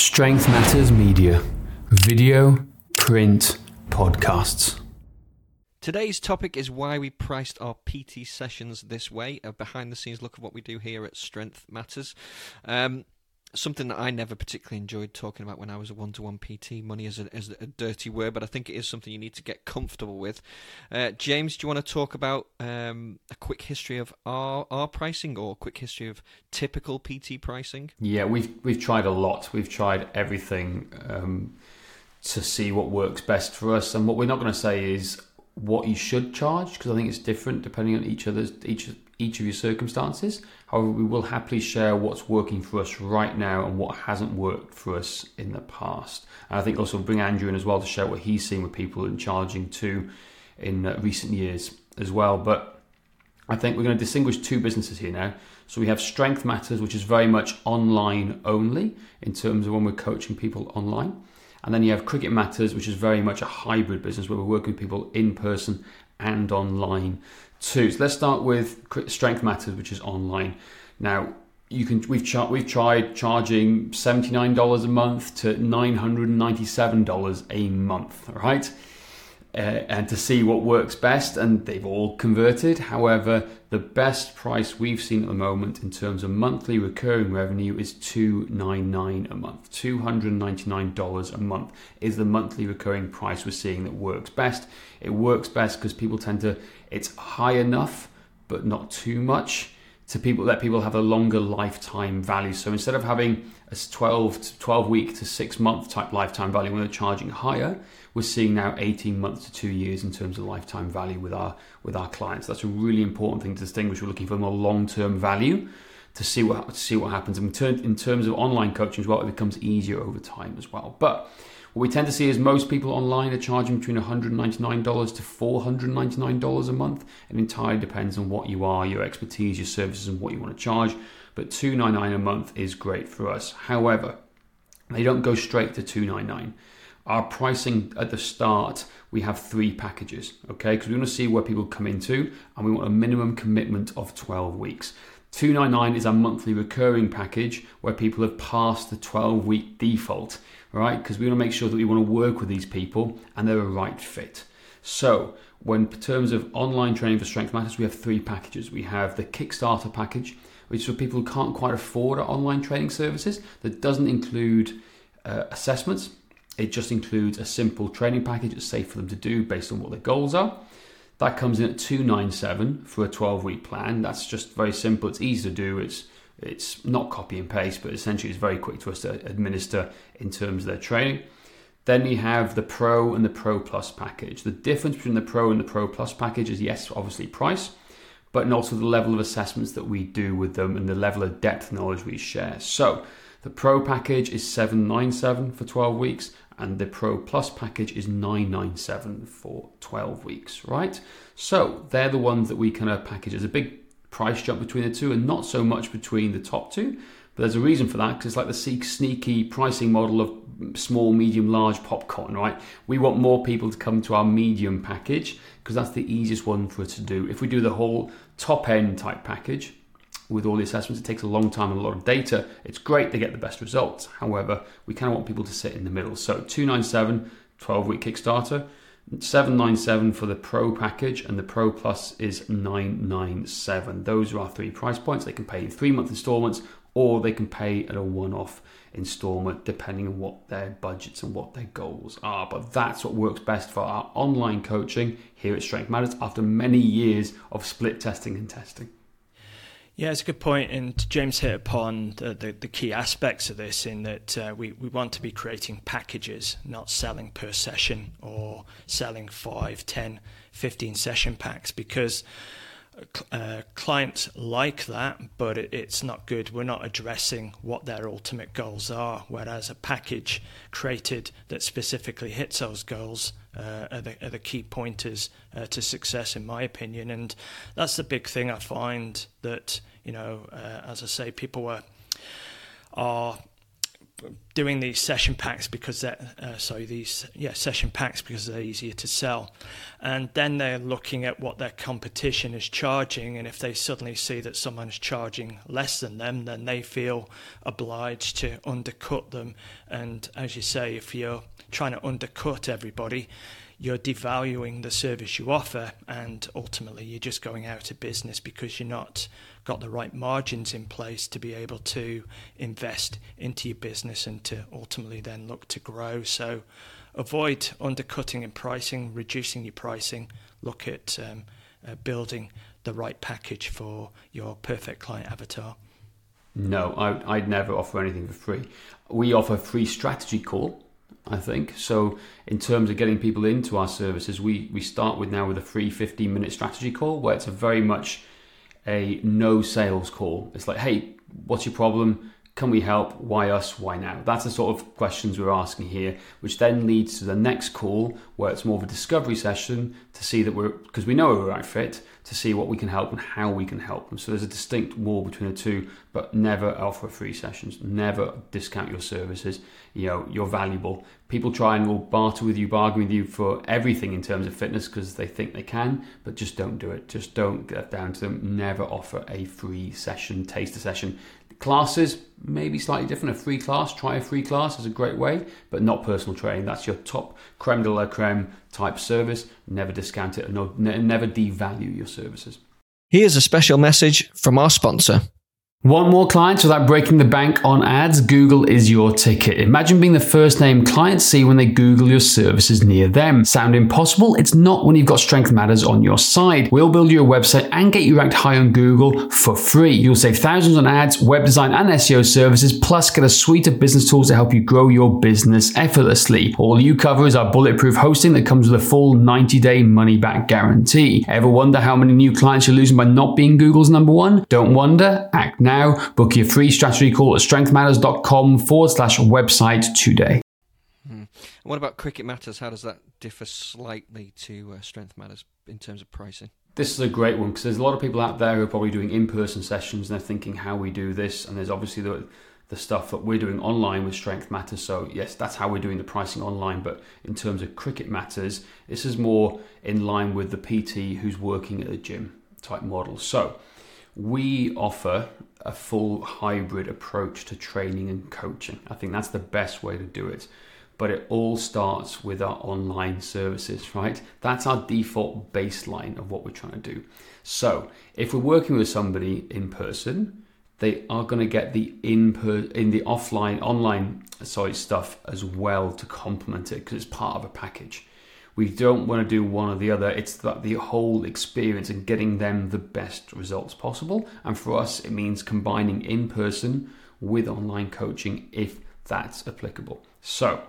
Strength Matters Media. Video, print, podcasts. Today's topic is why we priced our PT sessions this way, a behind the scenes look at what we do here at Strength Matters. Um, something that I never particularly enjoyed talking about when I was a one to one PT. Money is a, is a dirty word, but I think it is something you need to get comfortable with. Uh, James, do you want to talk about um, a quick history of our, our pricing or a quick history of typical PT pricing? Yeah, we've we've tried a lot. We've tried everything um, to see what works best for us. And what we're not going to say is what you should charge because I think it's different depending on each other's each each of your circumstances. However, we will happily share what's working for us right now and what hasn't worked for us in the past. And I think also bring Andrew in as well to share what he's seen with people in charging too in uh, recent years as well. But I think we're going to distinguish two businesses here now. So we have Strength Matters, which is very much online only in terms of when we're coaching people online. And then you have Cricket Matters, which is very much a hybrid business where we're working with people in person and online too. So let's start with Strength Matters, which is online. Now, you can we've char- we've tried charging seventy nine dollars a month to nine hundred and ninety seven dollars a month, right? Uh, and to see what works best, and they've all converted. However, the best price we've seen at the moment in terms of monthly recurring revenue is two nine nine a month. Two hundred ninety nine dollars a month is the monthly recurring price we're seeing that works best. It works best because people tend to it's high enough but not too much to people let people have a longer lifetime value. So instead of having a 12 to 12 week to 6 month type lifetime value when they're charging higher, we're seeing now 18 months to 2 years in terms of lifetime value with our with our clients. That's a really important thing to distinguish. We're looking for more long-term value to see what to see what happens. And in terms of online coaching as well, it becomes easier over time as well. But what we tend to see is most people online are charging between $199 to $499 a month. It entirely depends on what you are, your expertise, your services, and what you want to charge. But $299 a month is great for us. However, they don't go straight to $299. Our pricing at the start, we have three packages, okay? Because we want to see where people come into and we want a minimum commitment of 12 weeks. 299 is our monthly recurring package where people have passed the 12 week default, right? Because we want to make sure that we want to work with these people and they're a right fit. So, when in terms of online training for Strength Matters, we have three packages. We have the Kickstarter package, which is for people who can't quite afford our online training services, that doesn't include uh, assessments. It just includes a simple training package that's safe for them to do based on what their goals are. That comes in at 297 for a 12 week plan. That's just very simple. It's easy to do. It's it's not copy and paste, but essentially it's very quick to us to administer in terms of their training. Then you have the Pro and the Pro Plus package. The difference between the Pro and the Pro Plus package is yes, obviously price, but also the level of assessments that we do with them and the level of depth knowledge we share. So the Pro package is 797 for 12 weeks, and the Pro Plus package is 997 for 12 weeks, right? So they're the ones that we kind of package. There's a big price jump between the two and not so much between the top two. But there's a reason for that because it's like the sneaky pricing model of small, medium, large popcorn, right? We want more people to come to our medium package because that's the easiest one for us to do. If we do the whole top end type package, with all the assessments. It takes a long time and a lot of data. It's great to get the best results. However, we kind of want people to sit in the middle. So 297, 12 week Kickstarter, 797 for the Pro package, and the Pro Plus is 997. Those are our three price points. They can pay in three month installments or they can pay at a one off installment depending on what their budgets and what their goals are. But that's what works best for our online coaching here at Strength Matters after many years of split testing and testing. Yeah, it's a good point, and James hit upon the, the, the key aspects of this in that uh, we, we want to be creating packages, not selling per session or selling 5, 10, 15 session packs because uh, clients like that, but it, it's not good. We're not addressing what their ultimate goals are, whereas a package created that specifically hits those goals uh, are, the, are the key pointers uh, to success, in my opinion. And that's the big thing I find that you know, uh, as I say, people are are doing these session packs because they're uh, sorry these yeah session packs because they're easier to sell. And then they're looking at what their competition is charging and if they suddenly see that someone's charging less than them then they feel obliged to undercut them. And as you say if you're trying to undercut everybody you're devaluing the service you offer and ultimately you're just going out of business because you're not got the right margins in place to be able to invest into your business and to ultimately then look to grow. So avoid undercutting in pricing reducing your pricing. Look at um, uh, building the right package for your perfect client avatar. No I, i'd never offer anything for free. We offer free strategy call I think. So in terms of getting people into our services, we, we start with now with a free 15 minute strategy call where it's a very much a no sales call. It's like, hey, what's your problem? Can we help? Why us? Why now? That's the sort of questions we're asking here, which then leads to the next call where it's more of a discovery session to see that we're, because we know we're right fit, to see what we can help and how we can help them. So there's a distinct wall between the two, but never offer free sessions, never discount your services. You know, you're valuable. People try and will barter with you, bargain with you for everything in terms of fitness because they think they can, but just don't do it. Just don't get down to them. Never offer a free session, taster session. Classes, maybe slightly different. A free class, try a free class is a great way, but not personal training. That's your top creme de la creme type service. Never discount it, no, never devalue your services. Here's a special message from our sponsor. Want more clients without breaking the bank on ads? Google is your ticket. Imagine being the first name clients see when they Google your services near them. Sound impossible? It's not when you've got Strength Matters on your side. We'll build you a website and get you ranked high on Google for free. You'll save thousands on ads, web design, and SEO services, plus get a suite of business tools to help you grow your business effortlessly. All you cover is our bulletproof hosting that comes with a full 90 day money back guarantee. Ever wonder how many new clients you're losing by not being Google's number one? Don't wonder, act now now. Book your free strategy call at strengthmatters.com forward slash website today. Hmm. What about Cricket Matters? How does that differ slightly to uh, Strength Matters in terms of pricing? This is a great one because there's a lot of people out there who are probably doing in-person sessions and they're thinking how we do this, and there's obviously the the stuff that we're doing online with Strength Matters. So yes, that's how we're doing the pricing online. But in terms of Cricket Matters, this is more in line with the PT who's working at the gym type model. So we offer a full hybrid approach to training and coaching. I think that's the best way to do it. But it all starts with our online services, right? That's our default baseline of what we're trying to do. So, if we're working with somebody in person, they are going to get the in per, in the offline online sorry stuff as well to complement it because it's part of a package. We don't want to do one or the other. It's that the whole experience and getting them the best results possible. And for us, it means combining in person with online coaching if that's applicable. So,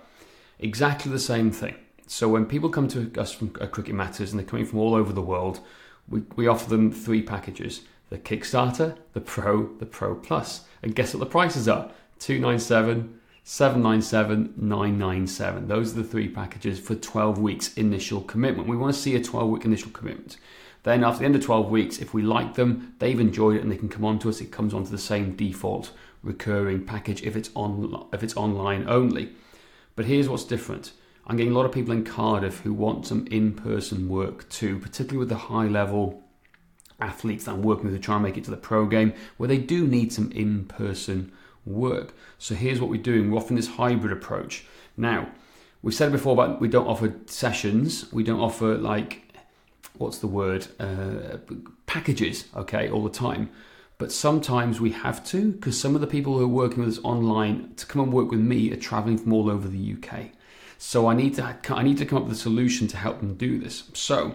exactly the same thing. So, when people come to us from uh, Cricket Matters and they're coming from all over the world, we, we offer them three packages the Kickstarter, the Pro, the Pro Plus. And guess what the prices are? 297 797 997. Those are the three packages for 12 weeks initial commitment. We want to see a 12 week initial commitment. Then, after the end of 12 weeks, if we like them, they've enjoyed it, and they can come on to us, it comes onto the same default recurring package if it's on if it's online only. But here's what's different. I'm getting a lot of people in Cardiff who want some in-person work too, particularly with the high level athletes that I'm working with to try and make it to the pro game, where they do need some in-person work. So here's what we're doing. We're offering this hybrid approach. Now, we've said before about we don't offer sessions. We don't offer like what's the word uh, packages. Okay, all the time. But sometimes we have to because some of the people who are working with us online to come and work with me are traveling from all over the UK. So I need to I need to come up with a solution to help them do this. So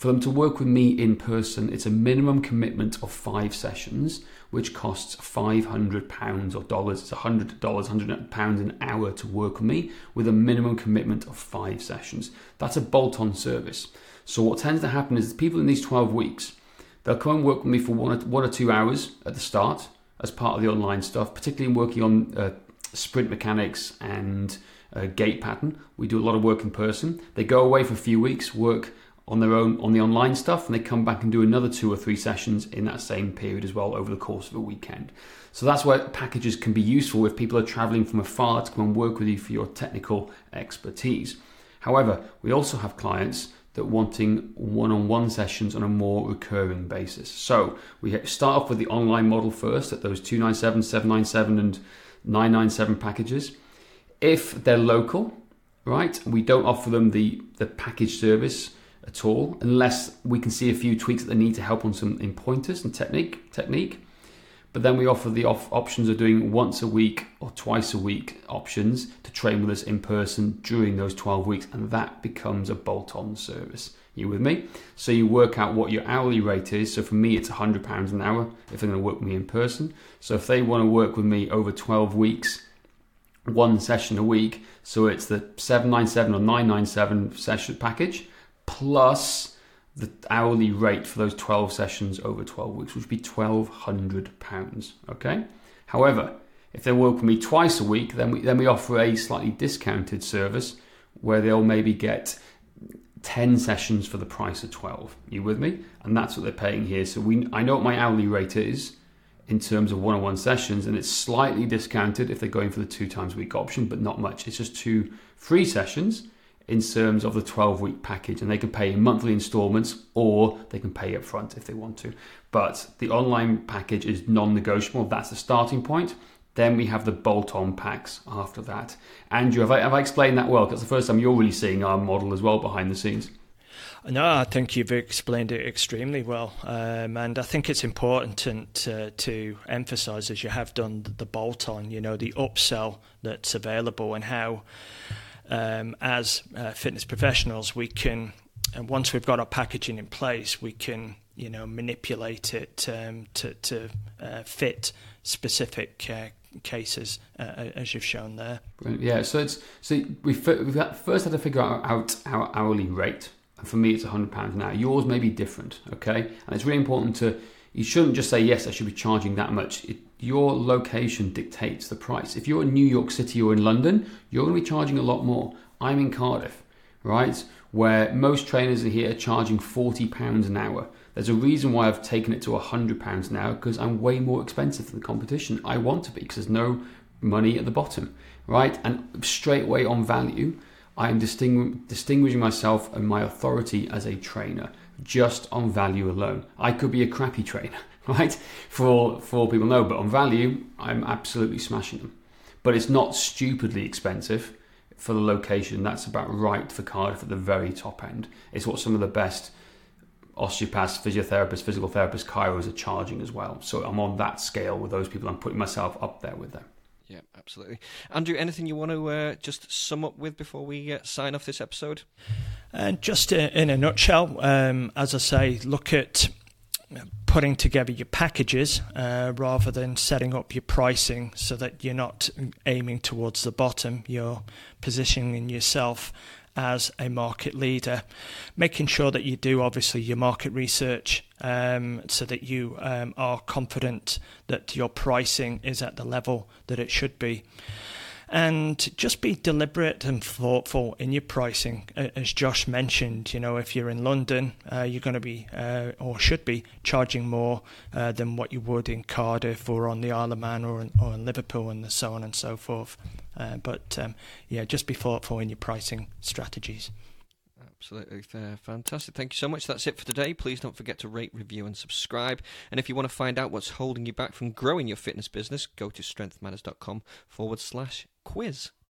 for them to work with me in person, it's a minimum commitment of five sessions which costs £500 or dollars. It's $100, £100 an hour to work with me with a minimum commitment of five sessions. That's a bolt on service. So, what tends to happen is people in these 12 weeks, they'll come and work with me for one or, one or two hours at the start as part of the online stuff, particularly in working on uh, sprint mechanics and uh, gait pattern. We do a lot of work in person. They go away for a few weeks, work on their own on the online stuff, and they come back and do another two or three sessions in that same period as well over the course of a weekend. So that's where packages can be useful if people are traveling from afar to come and work with you for your technical expertise. However, we also have clients that wanting one-on-one sessions on a more recurring basis. So we start off with the online model first at those 297, 797 and 997 packages. If they're local, right, we don't offer them the, the package service at all unless we can see a few tweaks that they need to help on some in pointers and technique technique. But then we offer the off options of doing once a week or twice a week options to train with us in person during those 12 weeks, and that becomes a bolt on service. You with me? So you work out what your hourly rate is. So for me, it's £100 an hour if they're going to work with me in person. So if they want to work with me over 12 weeks, one session a week, so it's the 797 or 997 session package plus the hourly rate for those 12 sessions over 12 weeks, which would be £1,200. Okay. However, if they work with me twice a week, then we then we offer a slightly discounted service where they'll maybe get 10 sessions for the price of 12. You with me? And that's what they're paying here. So we I know what my hourly rate is in terms of one-on-one sessions and it's slightly discounted if they're going for the two times a week option, but not much. It's just two free sessions in terms of the 12 week package and they can pay in monthly installments or they can pay up front if they want to. But the online package is non-negotiable. That's the starting point. Then we have the bolt-on packs after that. Andrew have i, have I explained that well? Because it's the first time you're really seeing our model as well behind the scenes. No, I think you've explained it extremely well, um, and I think it's important to, to, emphasise, as you have done, the bolt-on. You know, the upsell that's available and how um, as uh, fitness professionals, we can, and once we've got our packaging in place, we can, you know, manipulate it um, to, to uh, fit specific uh, cases, uh, as you've shown there. Yeah, so it's so we we've first had to figure out our hourly rate. And for me, it's hundred pounds an hour. Yours may be different, okay? And it's really important to you shouldn't just say yes. I should be charging that much. It, your location dictates the price. If you're in New York City or in London, you're going to be charging a lot more. I'm in Cardiff, right? Where most trainers are here charging £40 an hour. There's a reason why I've taken it to £100 an hour because I'm way more expensive than the competition. I want to be because there's no money at the bottom, right? And straight away on value, I am distingu- distinguishing myself and my authority as a trainer just on value alone. I could be a crappy trainer right? For all, for all people know, but on value, I'm absolutely smashing them. But it's not stupidly expensive for the location. That's about right for Cardiff at the very top end. It's what some of the best osteopaths, physiotherapists, physical therapists, chiros are charging as well. So I'm on that scale with those people. I'm putting myself up there with them. Yeah, absolutely. Andrew, anything you want to uh, just sum up with before we uh, sign off this episode? And just in a nutshell, um, as I say, look at putting together your packages uh, rather than setting up your pricing so that you're not aiming towards the bottom. You're positioning yourself as a market leader, making sure that you do obviously your market research um, so that you um, are confident that your pricing is at the level that it should be and just be deliberate and thoughtful in your pricing. As Josh mentioned, you know, if you're in London, uh, you're going to be uh, or should be charging more uh, than what you would in Cardiff or on the Isle of Man or in, or in Liverpool and so on and so forth. Uh, but um, yeah, just be thoughtful in your pricing strategies. Absolutely fair. Uh, fantastic. Thank you so much. That's it for today. Please don't forget to rate, review, and subscribe. And if you want to find out what's holding you back from growing your fitness business, go to strengthmatters.com forward slash quiz.